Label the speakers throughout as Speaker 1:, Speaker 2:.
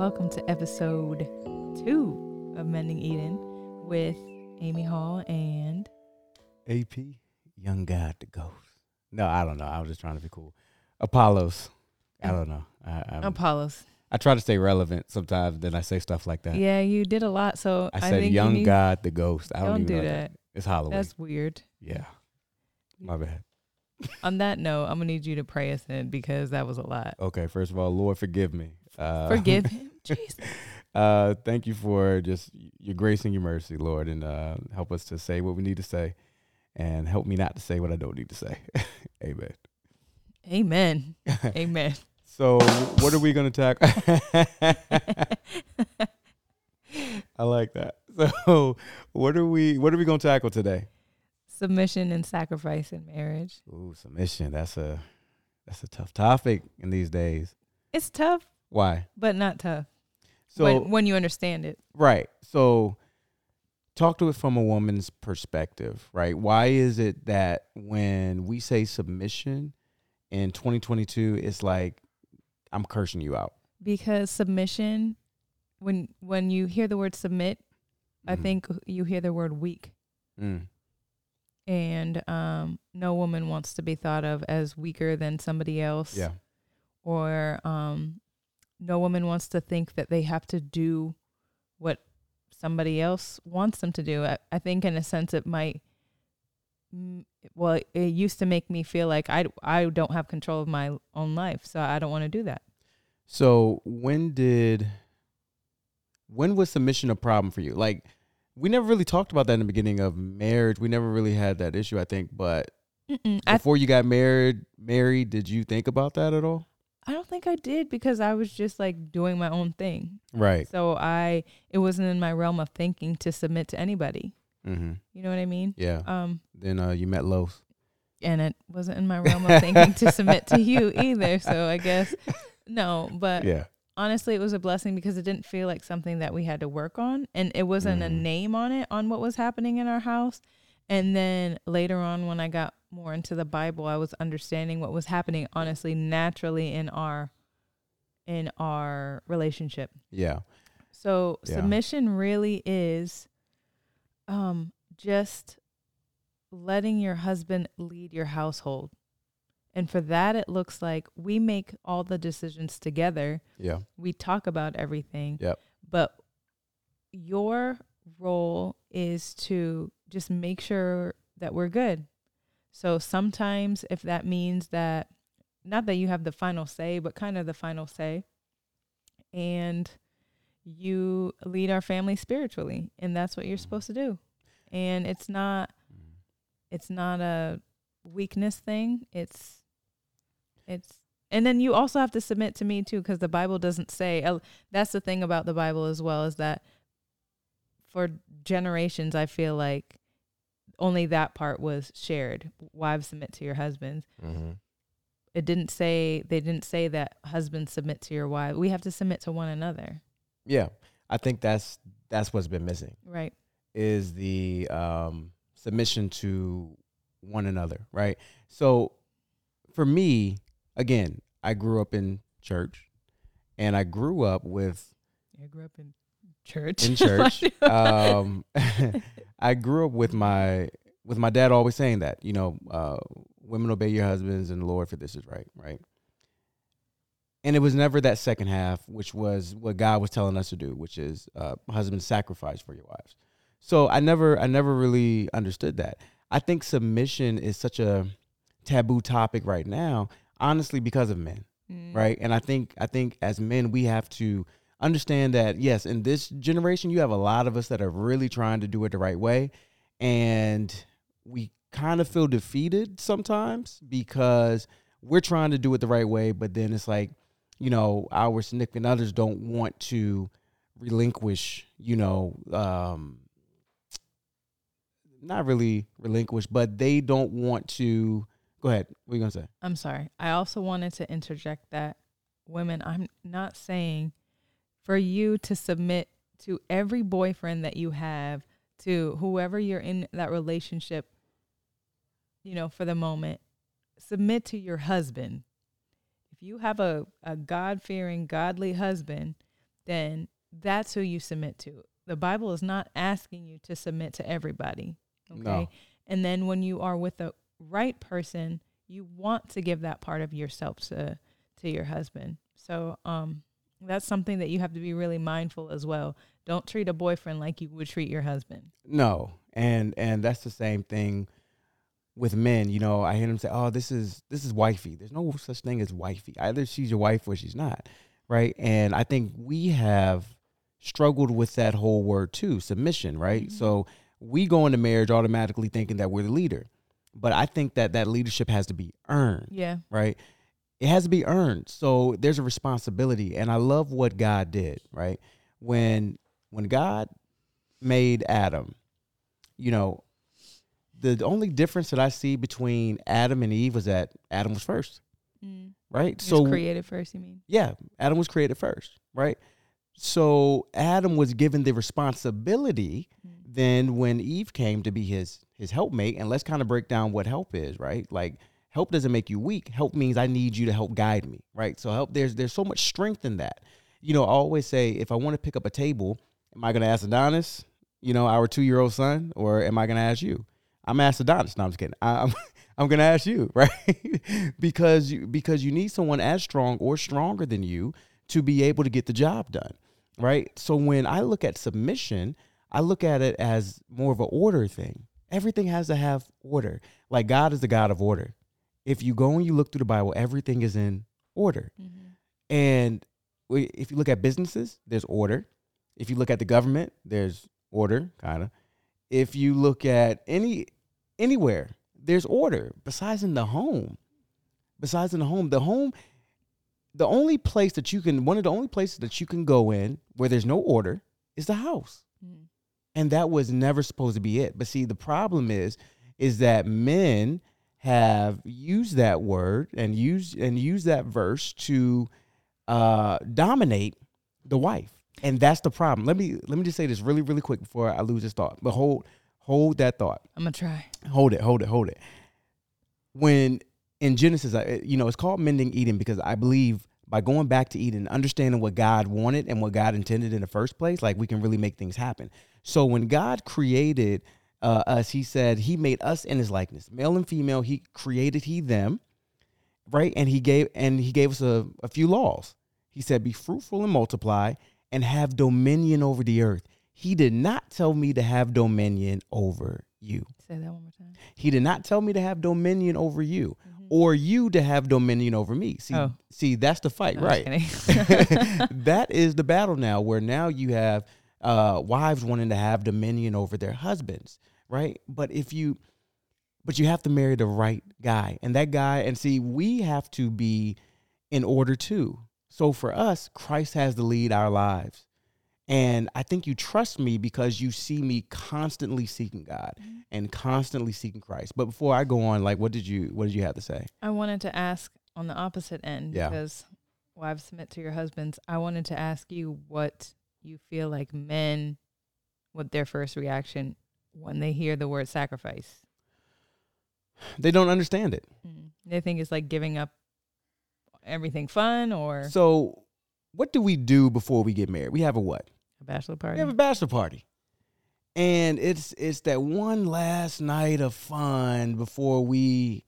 Speaker 1: Welcome to episode two of Mending Eden with Amy Hall and
Speaker 2: AP, Young God the Ghost. No, I don't know. I was just trying to be cool. Apollos. I don't know. I, I'm,
Speaker 1: Apollos.
Speaker 2: I try to stay relevant sometimes. Then I say stuff like that.
Speaker 1: Yeah, you did a lot. So
Speaker 2: I
Speaker 1: I,
Speaker 2: said Young
Speaker 1: you
Speaker 2: God the Ghost. I don't,
Speaker 1: Don't
Speaker 2: even
Speaker 1: do
Speaker 2: know
Speaker 1: that.
Speaker 2: It's Halloween.
Speaker 1: That's weird.
Speaker 2: yeah. My bad.
Speaker 1: On that note, I'm gonna need you to pray us in because that was a lot.
Speaker 2: Okay. First of all, Lord, forgive me. Uh,
Speaker 1: Forgive him, Jesus.
Speaker 2: uh, thank you for just your grace and your mercy, Lord, and uh, help us to say what we need to say, and help me not to say what I don't need to say. Amen.
Speaker 1: Amen. Amen.
Speaker 2: So, what are we going to tackle? I like that. So, what are we what are we going to tackle today?
Speaker 1: Submission and sacrifice in marriage.
Speaker 2: Ooh, submission. That's a that's a tough topic in these days.
Speaker 1: It's tough,
Speaker 2: Why?
Speaker 1: but not tough.
Speaker 2: So,
Speaker 1: when, when you understand it.
Speaker 2: right. So, talk to it from a woman's perspective, right? Why is it that when we say submission in 2022, it's like I'm cursing you out?
Speaker 1: because submission when when you hear the word submit i
Speaker 2: Mhm.
Speaker 1: think you hear the word weak
Speaker 2: Mm.
Speaker 1: and um no woman wants to be thought of as weaker than somebody else
Speaker 2: Yeah.
Speaker 1: or um no woman wants to think that they have to do what somebody else wants them to do i, I think in a sense it might well it used to make me feel like i i don't have control of my own life so i don't want to do that
Speaker 2: So when did when was submission a problem for you? Like we never really talked about that in the beginning of marriage. We never really had that issue, I think. But
Speaker 1: Mm-mm. I
Speaker 2: before you got married, married, did you think about that at all?
Speaker 1: I don't think I did because I was just like doing my own thing.
Speaker 2: Right.
Speaker 1: So I it wasn't in my realm of thinking to submit to anybody.
Speaker 2: Mm-hmm.
Speaker 1: You know what I mean?
Speaker 2: Yeah.
Speaker 1: Um
Speaker 2: then uh, you met Los.
Speaker 1: and it wasn't in my realm of thinking to submit to you either. So I guess no, but
Speaker 2: Yeah.
Speaker 1: honestly it was a blessing because it didn't feel like something that we had to work on and it wasn't a
Speaker 2: Mhm.
Speaker 1: name on it on what was happening in our house. And then later on when I got more into the Bible, I was understanding what was happening honestly naturally in our in our relationship.
Speaker 2: Yeah.
Speaker 1: So
Speaker 2: Yeah.
Speaker 1: submission really is um just letting your husband lead your household. And for that it looks like we make all the decisions together.
Speaker 2: Yeah.
Speaker 1: We talk about everything.
Speaker 2: Yep.
Speaker 1: But your role is to just make sure that we're good. So sometimes if that means that not that you have the final say, but kind of the final say and you lead our family spiritually and that's what you're supposed to do. And it's not it's not a weakness thing. It's it's and then you also have to submit to me too because the Bible doesn't say that's the thing about the Bible as well is that for generations I feel like only that part was shared. Wives submit to your husbands.
Speaker 2: Mm-hmm.
Speaker 1: It didn't say they didn't say that husbands submit to your wife. We have to submit to one another.
Speaker 3: Yeah, I think that's that's what's been missing
Speaker 1: Right.
Speaker 3: is the um, submission to one another, right? So for me, again, I grew up in church, and I grew up with
Speaker 1: I grew up in church.
Speaker 3: in church. um, I grew up with my with my dad always saying that you know, uh, women obey your husbands and the Lord for this is right, right. And it was never that second half, which was what God was telling us to do, which is uh, husbands sacrifice for your wives. So I never, I never really understood that. I think submission is such a taboo topic right now, honestly, because of men
Speaker 1: Mm.
Speaker 3: right and i think i think as men we have to understand that yes in this generation you have a lot of us that are really trying to do it the right way and we kind of feel defeated sometimes because we're trying to do it the right way but then it's like you know our significant others don't want to relinquish you know um not really relinquish but they don't want to go ahead what are you gonna say
Speaker 1: I'm sorry. I also wanted to interject that women, I'm not saying for you to submit to every boyfriend that you have, to whoever you're in that relationship, you know, for the moment, submit to your husband. If you have a, a God fearing, godly husband, then that's who you submit to. The Bible is not asking you to submit to everybody. Okay.
Speaker 2: No.
Speaker 1: And then when you are with the right person, you want to give that part of yourself to to your husband. So um that's something that you have to be really mindful as well. Don't treat a boyfriend like you would treat your husband.
Speaker 2: No, and and that's the same thing with men. You know, I hear them say, "Oh, this is this is wifey." There's no such thing as wifey. Either she's your wife or she's not, right? And I think we have struggled with that whole word too, submission, right?
Speaker 1: Mhm.
Speaker 2: So we go into marriage automatically thinking that we're the leader, but I think that that leadership has to be earned
Speaker 1: Yeah.
Speaker 2: right? It has to be earned. So there's a responsibility, and I love what God did, right? When when God made Adam, you know, the only difference that I see between Adam and Eve was that Adam was first,
Speaker 1: Mm.
Speaker 2: right?
Speaker 1: So
Speaker 2: so
Speaker 1: created first, you mean?
Speaker 2: yeah, Adam was created first, right? So Adam was given the responsibility
Speaker 1: Mm.
Speaker 2: then when Eve came to be his his helpmate, and let's kind of break down what help is, right? Like help doesn't make you weak. Help means I need you to help guide me, right? So help there's there's so much strength in that. You know, I always say if I want to pick up a table, am I gonna ask Adonis, you know, our two year old son, or am I gonna ask you? I'm gonna ask Adonis. No, I'm just kidding. I, I'm I'm gonna ask you, right? because you because you need someone as strong or stronger than you to be able to get the job done, right? So when I look at submission, I look at it as more of an order thing. Everything has to have order. Like God is the God of order. If you go and you look through the Bible, everything is in order.
Speaker 1: Mm-hmm.
Speaker 2: And if you look at businesses, there's order. If you look at the government, there's order, kind of. If you look at any anywhere, there's order. Besides in the home, besides in the home, the home, the only place that you can, one of the only places that you can go in where there's no order is the house
Speaker 1: Mm.
Speaker 2: and that was never supposed to be it but see the problem is is that men have used that word and used and used that verse to uh dominate the wife. And that's the problem. Let me let me just say this really really quick before i lose this thought. But hold hold that thought.
Speaker 1: I'm gonna try.
Speaker 2: hold it hold it hold it. When in genesis you know it's called mending eden because i believe by going back to eden understanding what god wanted and what god intended in the first place like we can really make things happen. So when god created uh, us he said he made us in his likeness male and female he created he them right and he gave and he gave us a, a few laws he said be fruitful and multiply and have dominion over the earth he did not tell me to have dominion over you
Speaker 1: Say that one more time.
Speaker 2: he did not tell me to have dominion over you
Speaker 1: Mhm.
Speaker 2: or you to have dominion over me. See,
Speaker 1: Oh.
Speaker 2: see, that's the fight,
Speaker 1: No,
Speaker 2: right? that is the battle now, where now you have uh, wives wanting to have dominion over their husbands, right? But if you, but you have to marry the right guy, and that guy, and see, we have to be in order too. So for us, Christ has to lead our lives. And I think you trust me because you see me constantly seeking God mm-hmm. and constantly seeking Christ. But before I go on, like, what did you what did you have to say?
Speaker 1: I wanted to ask on the opposite end
Speaker 2: Yeah.
Speaker 1: because wives submit to your husbands. I wanted to ask you what you feel like men, what their first reaction when they hear the word sacrifice.
Speaker 2: They don't understand it.
Speaker 1: Mm. They think it's like giving up everything fun or
Speaker 2: So, what do we do before we get married? We have a what?
Speaker 1: a bachelor party.
Speaker 2: We have a bachelor party. And it's it's that one last night of fun before we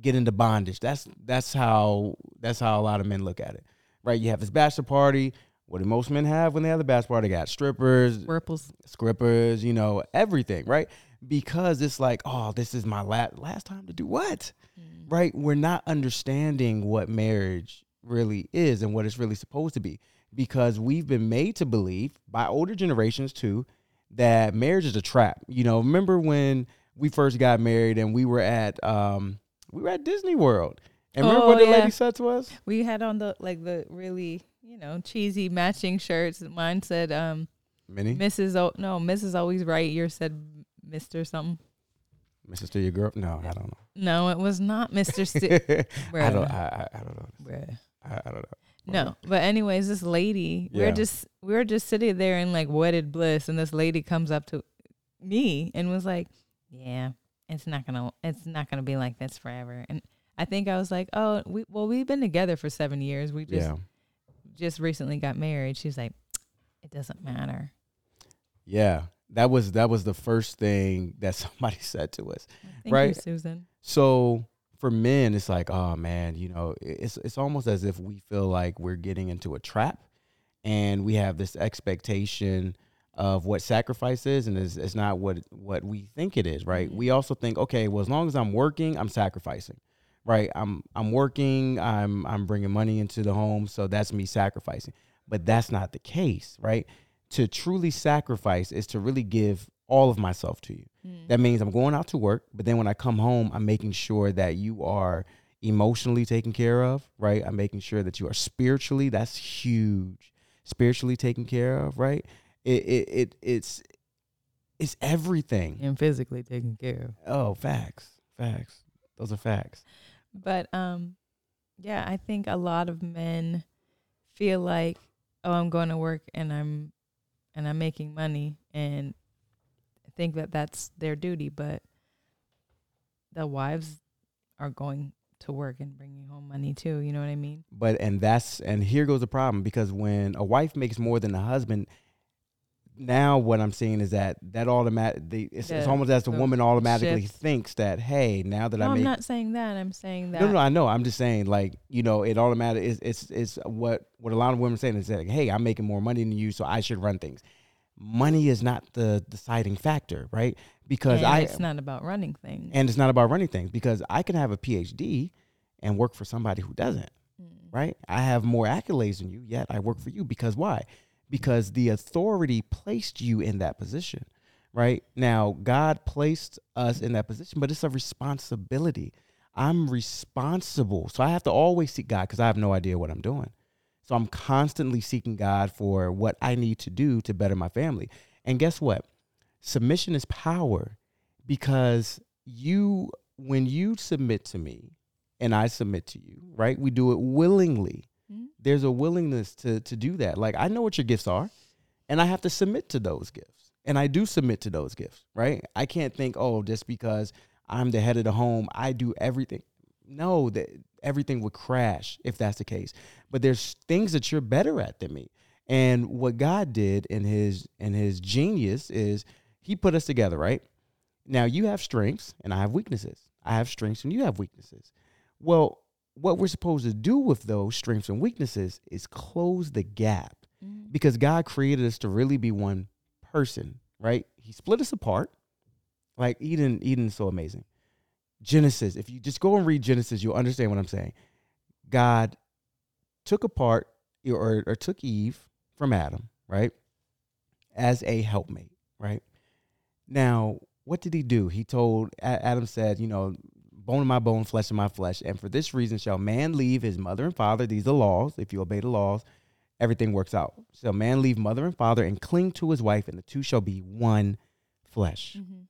Speaker 2: get into bondage. That's that's how that's how a lot of men look at it. Right? You have this bachelor party. What do most men have when they have the bachelor party? They got strippers,
Speaker 1: Whirples.
Speaker 2: scrippers, you know, everything, right? Because it's like, oh, this is my last last time to do what?
Speaker 1: Mm.
Speaker 2: right? We're not understanding what marriage really is and what it's really supposed to be because we've been made to believe by older generations too that marriage is a trap. You know, remember when we first got married and we were at um we were at Disney World. And remember
Speaker 1: Oh,
Speaker 2: what the
Speaker 1: yeah.
Speaker 2: lady said to us?
Speaker 1: We had on the like the really, you know, cheesy matching shirts. Mine said um
Speaker 2: Minnie,
Speaker 1: Mrs. O no, Mrs. always right. Yours said Mr. something.
Speaker 2: Mrs. To your girl? No, I don't know.
Speaker 1: No, it was not Mr. St-
Speaker 2: I don't I, I, I don't know. I, I don't know.
Speaker 1: No, but anyways, this lady, we
Speaker 2: Yeah.
Speaker 1: we're just we were just sitting there in like wedded bliss, and this lady comes up to me and was like, "Yeah, it's not gonna it's not gonna be like this forever." And I think I was like, "Oh, we well we've been together for seven years. We just
Speaker 2: yeah.
Speaker 1: Just recently got married." She's like, it doesn't matter.
Speaker 2: Yeah. That was that was the first thing that somebody said to us.
Speaker 1: Thank
Speaker 2: Right.
Speaker 1: you, Susan.
Speaker 2: So for men, it's like, oh man, you know, it's it's almost as if we feel like we're getting into a trap, and we have this expectation of what sacrifice is, and it's, it's not what what we think it is, right?
Speaker 1: Mhm.
Speaker 2: We also think, okay, well, as long as I'm working, I'm sacrificing, right? I'm I'm working, I'm I'm bringing money into the home, so that's me sacrificing. But that's not the case, right? To truly sacrifice is to really give all of myself to you.
Speaker 1: Mm.
Speaker 2: That means I'm going out to work, but then when I come home, I'm making sure that you are emotionally taken care of, right? I'm making sure that you are spiritually, that's huge. Spiritually taken care of, right? It it, it it's it's everything.
Speaker 1: and physically taken care of.
Speaker 2: Oh, facts. Facts. Those are facts.
Speaker 1: But um, yeah, I think a lot of men feel like, oh, I'm going to work and I'm and I'm making money and think that that's their duty, but the wives are going to work and bringing home money too. You know what I mean?
Speaker 2: But and that's and here goes the problem because when a wife makes more than a husband, now what I'm seeing is that that automatic the it's, it's almost as the
Speaker 1: the
Speaker 2: woman automatically
Speaker 1: shift.
Speaker 2: thinks that hey now that
Speaker 1: No,
Speaker 2: I
Speaker 1: I'm not saying that. I'm saying that.
Speaker 2: No, no, I know. I'm just saying, like, you know, it automatic is it's it's what what a lot of women are saying is that, hey, I'm making more money than you, so I should run things. Money is not the deciding factor, right? Because
Speaker 1: and
Speaker 2: I
Speaker 1: it's not about running things.
Speaker 2: and it's not about running things because I can have a PhD and work for somebody who doesn't,
Speaker 1: Mm.
Speaker 2: right? I have more accolades than you, yet I work for you because why? Because the authority placed you in that position, right? Now, God placed us in that position, but it's a responsibility. I'm responsible. So I have to always seek God because I have no idea what I'm doing. So I'm constantly seeking God for what I need to do to better my family. And guess what? Submission is power because you, when you submit to me and I submit to you, right? We do it willingly.
Speaker 1: Mm.
Speaker 2: There's a willingness to to do that. Like I know what your gifts are, and I have to submit to those gifts. And I do submit to those gifts, right? I can't think, oh, just because I'm the head of the home, I do everything. No, that everything would crash if that's the case. But there's things that you're better at than me. And what God did in his in his genius is he put us together, right? Now you have strengths and I have weaknesses. I have strengths and you have weaknesses. Well, what we're supposed to do with those strengths and weaknesses is close the gap
Speaker 1: Mm.
Speaker 2: because God created us to really be one person, right? He split us apart. Like Eden, Eden is so amazing. Genesis, if you just go and read Genesis, you'll understand what I'm saying. God took apart or, or took Eve from Adam, right? As a helpmate, right? Now, what did he do? He told Adam said, you know, bone of my bone, flesh of my flesh. And for this reason shall man leave his mother and father. These are laws. If you obey the laws, everything works out. So man leave mother and father and cling to his wife, and the two shall be one flesh.
Speaker 1: Mhm.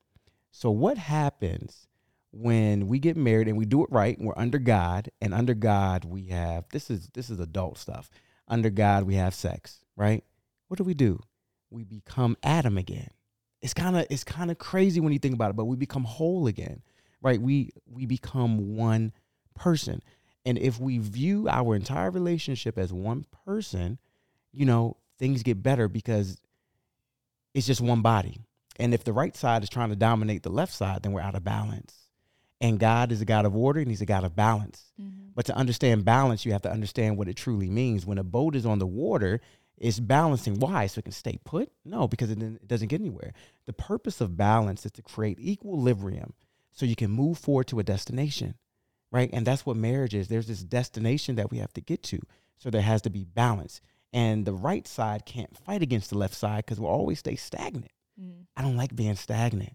Speaker 2: So what happens when we get married and we do it right and we're under God and under God we have this is this is adult stuff. Under God we have sex, right? What do we do? We become Adam again. It's kind of it's kind of crazy when you think about it, but we become whole again. Right? We we become one person. And if we view our entire relationship as one person, you know, things get better because it's just one body. And if the right side is trying to dominate the left side, then we're out of balance. And God is a God of order and He's a God of balance.
Speaker 1: Mhm.
Speaker 2: But to understand balance, you have to understand what it truly means. When a boat is on the water, it's balancing. Why? So it can stay put? No, because it, it doesn't get anywhere. The purpose of balance is to create equilibrium so you can move forward to a destination, right? And that's what marriage is. There's this destination that we have to get to. So there has to be balance. And the right side can't fight against the left side because we'll always stay stagnant.
Speaker 1: Mm.
Speaker 2: I don't like being stagnant.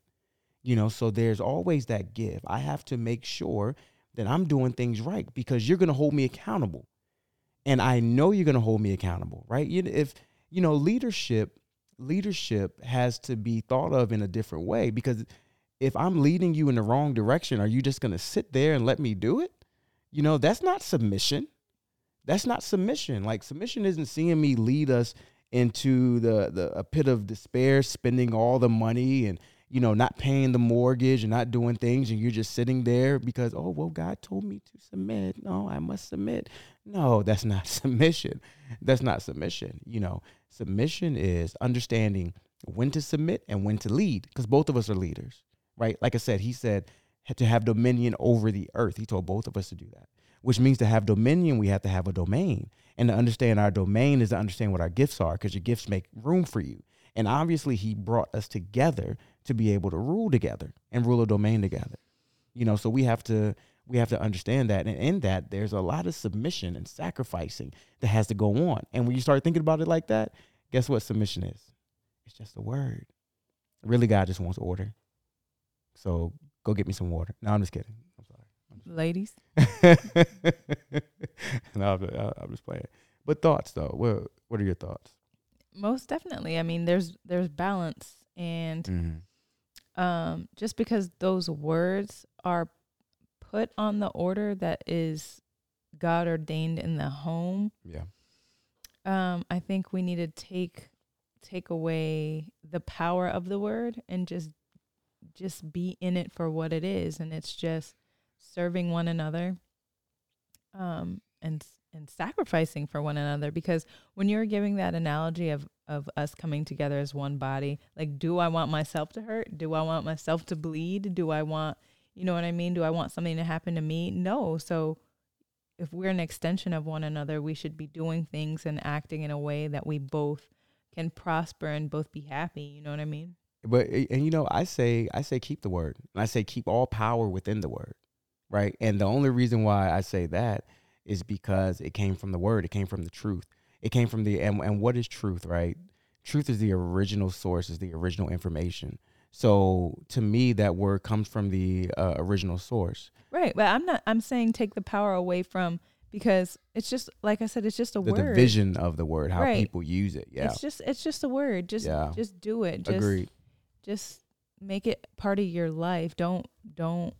Speaker 2: You know, so there's always that give. I have to make sure that I'm doing things right because you're going to hold me accountable. And I know you're going to hold me accountable, right? You, if, you know, leadership, leadership has to be thought of in a different way because if I'm leading you in the wrong direction, are you just going to sit there and let me do it? You know, that's not submission. That's not submission. Like submission isn't seeing me lead us into the the a pit of despair, spending all the money and you know not paying the mortgage and not doing things, and you're just sitting there because oh well, God told me to submit. No, I must submit. No, that's not submission. That's not submission. You know, submission is understanding when to submit and when to lead because both of us are leaders, right? Like I said, he said to have dominion over the earth. He told both of us to do that, which means to have dominion, we have to have a domain. And to understand our domain is to understand what our gifts are because your gifts make room for you. And obviously, he brought us together to be able to rule together and rule a domain together. You know, so we have to we have to understand that. And in that, there's a lot of submission and sacrificing that has to go on. And when you start thinking about it like that, guess what submission is? It's just a word. Really, God just wants order. So go get me some water. No, I'm just kidding. I'm sorry.
Speaker 1: I'm Ladies.
Speaker 2: no, I'm, I'm just playing. But thoughts though. What What are your thoughts?
Speaker 1: Most definitely. I mean, there's there's balance, and mm-hmm. um, just because those words are put on the order that is God ordained in the home.
Speaker 2: Yeah.
Speaker 1: Um, I think we need to take take away the power of the word and just just be in it for what it is and it's just serving one another um and and sacrificing for one another. Because when you're giving that analogy of of us coming together as one body like do i want myself to hurt? Do i want myself to bleed? Do i want you know what i mean? Do i want something to happen to me? No. So if we're an extension of one another we should be doing things and acting in a way that we both can prosper and both be happy you know what i mean
Speaker 2: but and you know i say i say keep the word and i say keep all power within the word right and the only reason why i say that is because it came from the word, it came from the truth. It came from the and, and what is truth, right? Truth is the original source, is the original information. So to me, that word comes from the uh, original source.
Speaker 1: Right, but I'm not. I'm saying take the power away from because it's just like I said, it's just a
Speaker 2: the
Speaker 1: word.
Speaker 2: The vision of the word, how right. people use it. Yeah,
Speaker 1: it's just it's just a word. Just yeah. just do it. Just, Agreed. Just make it part of your life. Don't don't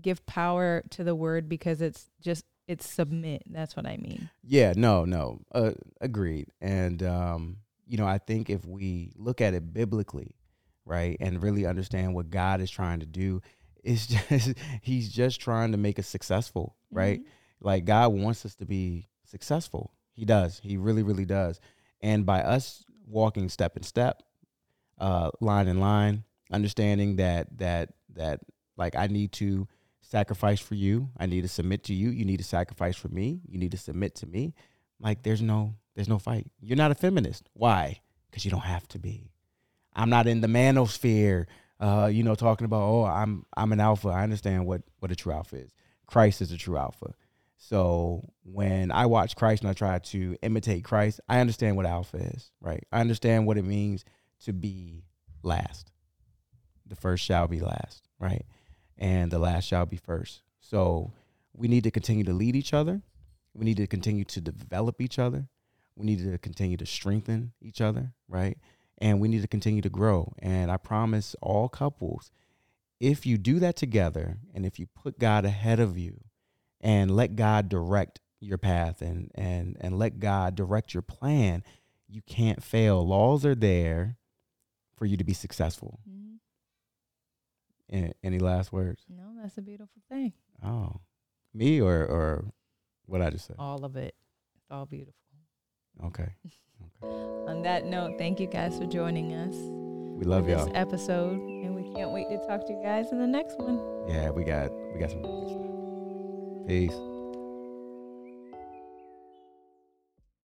Speaker 1: give power to the word because it's just it's submit. That's what I mean.
Speaker 2: Yeah, no, no. Uh, agreed. And um, you know, I think if we look at it biblically, right, and really understand what God is trying to do, it's just he's just trying to make us successful, right? Mm-hmm. Like God wants us to be successful. He does. He really really does. And by us walking step in step, uh, line in line, understanding that that that like I need to sacrifice for you. I need to submit to you. You need to sacrifice for me. You need to submit to me. Like there's no there's no fight. You're not a feminist. Why? Because you don't have to be. I'm not in the manosphere. Uh, you know, talking about oh, I'm I'm an alpha. I understand what what a true alpha is. Christ is a true alpha. So when I watch Christ and I try to imitate Christ, I understand what alpha is, right? I understand what it means to be last. The first shall be last, right? and the last shall be first. So we need to continue to lead each other. We need to continue to develop each other. We need to continue to strengthen each other, right? And we need to continue to grow. And I promise all couples, if you do that together and if you put God ahead of you and let God direct your path and and and let God direct your plan, you can't fail. Laws are there for you to be successful. Mm-hmm. Any last words?
Speaker 1: No, that's a beautiful thing.
Speaker 2: Oh, me or or what I just said?
Speaker 1: All of it. It's all beautiful.
Speaker 2: Okay.
Speaker 1: okay. On that note, thank you guys for joining us.
Speaker 2: We love y'all.
Speaker 1: This episode, and we can't wait to talk to you guys in the next one.
Speaker 2: Yeah, we got we got some good stuff. Peace.